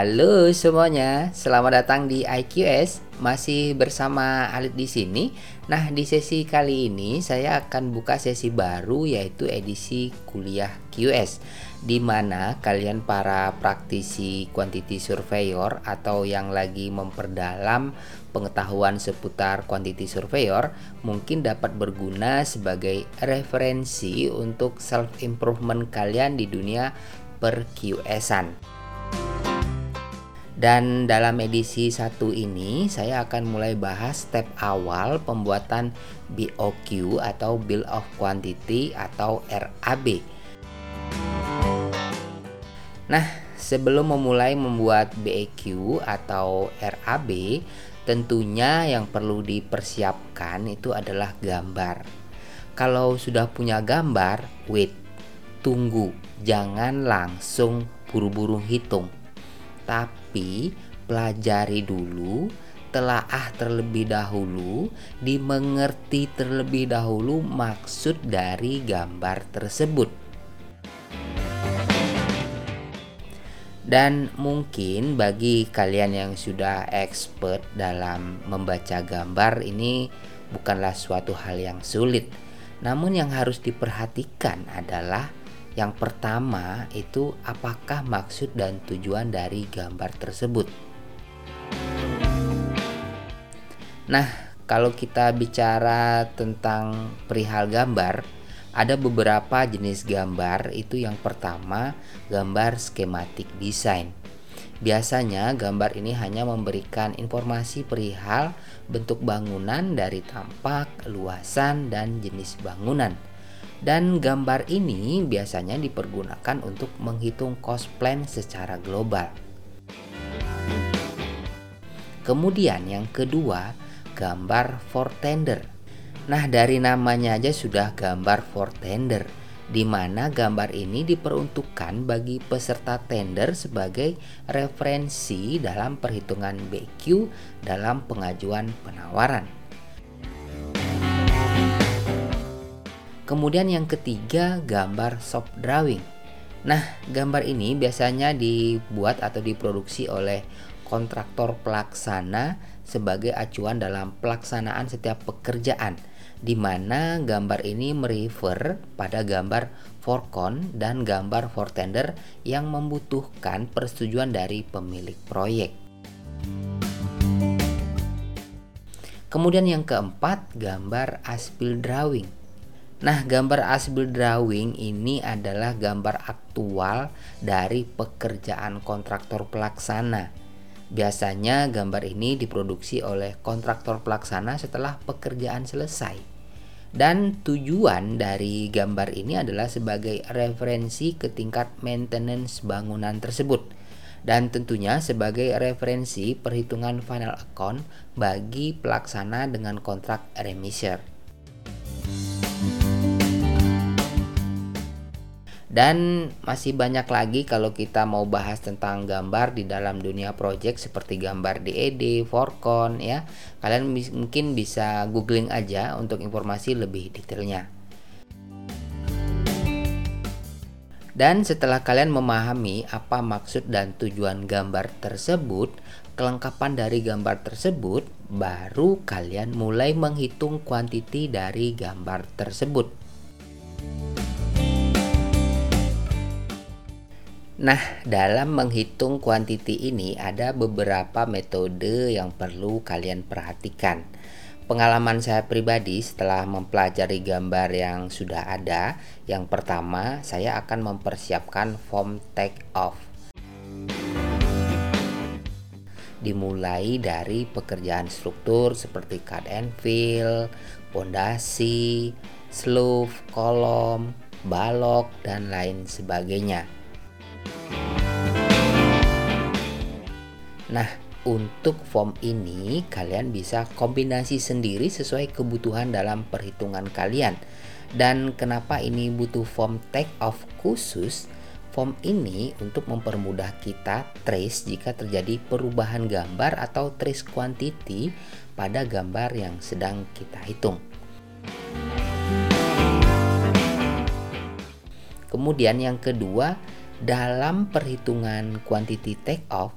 Halo semuanya, selamat datang di IQS. Masih bersama Alit di sini. Nah, di sesi kali ini saya akan buka sesi baru yaitu edisi kuliah QS di mana kalian para praktisi quantity surveyor atau yang lagi memperdalam pengetahuan seputar quantity surveyor mungkin dapat berguna sebagai referensi untuk self improvement kalian di dunia per QS-an. Dan dalam edisi satu ini saya akan mulai bahas step awal pembuatan BOQ atau Bill of Quantity atau RAB. Nah, sebelum memulai membuat BOQ atau RAB, tentunya yang perlu dipersiapkan itu adalah gambar. Kalau sudah punya gambar, wait, tunggu, jangan langsung buru-buru hitung tapi pelajari dulu, telaah terlebih dahulu, dimengerti terlebih dahulu maksud dari gambar tersebut. Dan mungkin bagi kalian yang sudah expert dalam membaca gambar ini bukanlah suatu hal yang sulit. Namun yang harus diperhatikan adalah yang pertama itu apakah maksud dan tujuan dari gambar tersebut. Nah, kalau kita bicara tentang perihal gambar, ada beberapa jenis gambar. Itu yang pertama, gambar skematik desain. Biasanya gambar ini hanya memberikan informasi perihal bentuk bangunan dari tampak, luasan, dan jenis bangunan. Dan gambar ini biasanya dipergunakan untuk menghitung cost plan secara global. Kemudian yang kedua, gambar for tender. Nah, dari namanya aja sudah gambar for tender, di mana gambar ini diperuntukkan bagi peserta tender sebagai referensi dalam perhitungan BQ dalam pengajuan penawaran. Kemudian yang ketiga, gambar soft drawing. Nah, gambar ini biasanya dibuat atau diproduksi oleh kontraktor pelaksana sebagai acuan dalam pelaksanaan setiap pekerjaan di mana gambar ini merefer pada gambar forecon dan gambar for tender yang membutuhkan persetujuan dari pemilik proyek. Kemudian yang keempat, gambar aspil drawing. Nah, gambar asbil drawing ini adalah gambar aktual dari pekerjaan kontraktor pelaksana. Biasanya gambar ini diproduksi oleh kontraktor pelaksana setelah pekerjaan selesai. Dan tujuan dari gambar ini adalah sebagai referensi ke tingkat maintenance bangunan tersebut dan tentunya sebagai referensi perhitungan final account bagi pelaksana dengan kontrak remisser. Dan masih banyak lagi kalau kita mau bahas tentang gambar di dalam dunia project seperti gambar DED, Forcon ya. Kalian mungkin bisa googling aja untuk informasi lebih detailnya. Dan setelah kalian memahami apa maksud dan tujuan gambar tersebut, kelengkapan dari gambar tersebut, baru kalian mulai menghitung kuantiti dari gambar tersebut. Nah, dalam menghitung kuantiti ini ada beberapa metode yang perlu kalian perhatikan. Pengalaman saya pribadi setelah mempelajari gambar yang sudah ada, yang pertama saya akan mempersiapkan form take off. Dimulai dari pekerjaan struktur seperti cut and fill, pondasi, slope, kolom, balok, dan lain sebagainya. Nah, untuk form ini kalian bisa kombinasi sendiri sesuai kebutuhan dalam perhitungan kalian. Dan kenapa ini butuh form take off khusus? Form ini untuk mempermudah kita trace jika terjadi perubahan gambar atau trace quantity pada gambar yang sedang kita hitung. Kemudian yang kedua, dalam perhitungan quantity take off,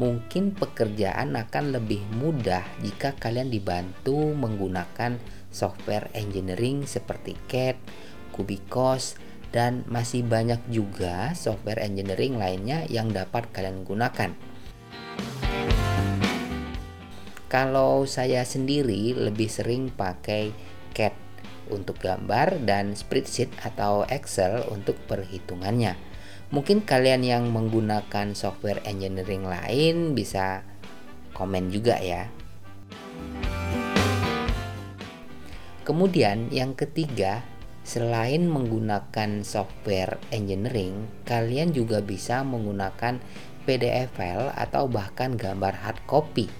mungkin pekerjaan akan lebih mudah jika kalian dibantu menggunakan software engineering seperti CAD, Cubicos, dan masih banyak juga software engineering lainnya yang dapat kalian gunakan. Kalau saya sendiri lebih sering pakai CAD untuk gambar dan spreadsheet atau Excel untuk perhitungannya. Mungkin kalian yang menggunakan software engineering lain bisa komen juga ya. Kemudian yang ketiga, selain menggunakan software engineering, kalian juga bisa menggunakan PDF file atau bahkan gambar hard copy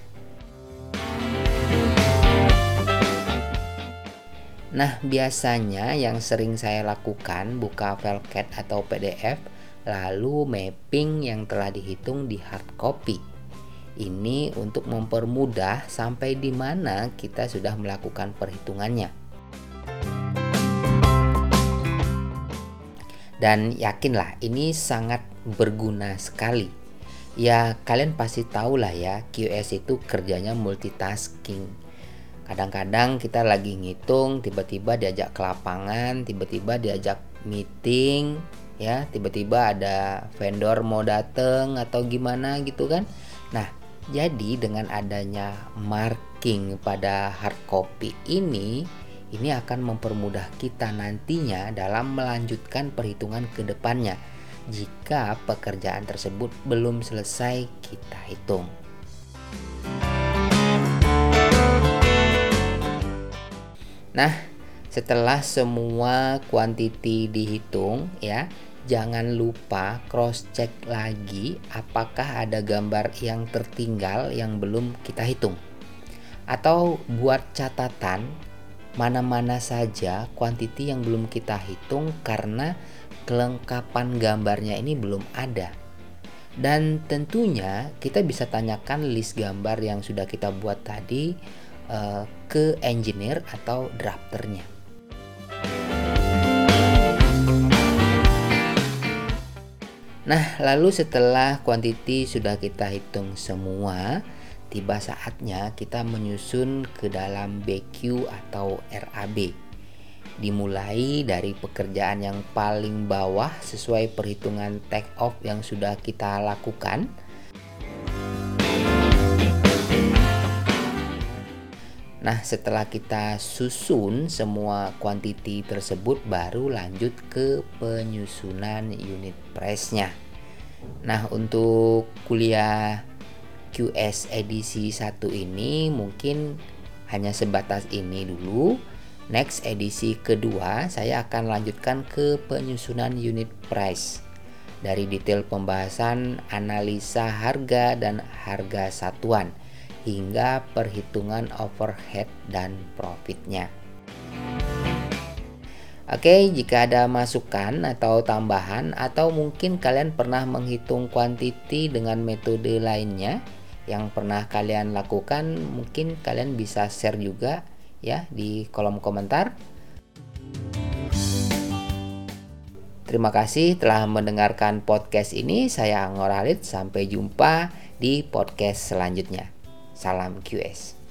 Nah, biasanya yang sering saya lakukan buka file CAD atau PDF lalu mapping yang telah dihitung di hard copy. Ini untuk mempermudah sampai di mana kita sudah melakukan perhitungannya. Dan yakinlah ini sangat berguna sekali. Ya, kalian pasti tahu lah ya, QS itu kerjanya multitasking kadang-kadang kita lagi ngitung tiba-tiba diajak ke lapangan tiba-tiba diajak meeting ya tiba-tiba ada vendor mau dateng atau gimana gitu kan nah jadi dengan adanya marking pada hard copy ini ini akan mempermudah kita nantinya dalam melanjutkan perhitungan ke depannya jika pekerjaan tersebut belum selesai kita hitung. Nah, setelah semua quantity dihitung ya, jangan lupa cross check lagi apakah ada gambar yang tertinggal yang belum kita hitung. Atau buat catatan mana-mana saja quantity yang belum kita hitung karena kelengkapan gambarnya ini belum ada. Dan tentunya kita bisa tanyakan list gambar yang sudah kita buat tadi uh, ke engineer atau drafternya. Nah, lalu setelah quantity sudah kita hitung semua, tiba saatnya kita menyusun ke dalam BQ atau RAB. Dimulai dari pekerjaan yang paling bawah sesuai perhitungan take off yang sudah kita lakukan Nah, setelah kita susun semua quantity tersebut baru lanjut ke penyusunan unit price-nya. Nah, untuk kuliah QS edisi 1 ini mungkin hanya sebatas ini dulu. Next edisi kedua saya akan lanjutkan ke penyusunan unit price. Dari detail pembahasan analisa harga dan harga satuan hingga perhitungan overhead dan profitnya. Oke, jika ada masukan atau tambahan atau mungkin kalian pernah menghitung kuantiti dengan metode lainnya yang pernah kalian lakukan, mungkin kalian bisa share juga ya di kolom komentar. Terima kasih telah mendengarkan podcast ini. Saya Angor Halid. Sampai jumpa di podcast selanjutnya. Salam QS.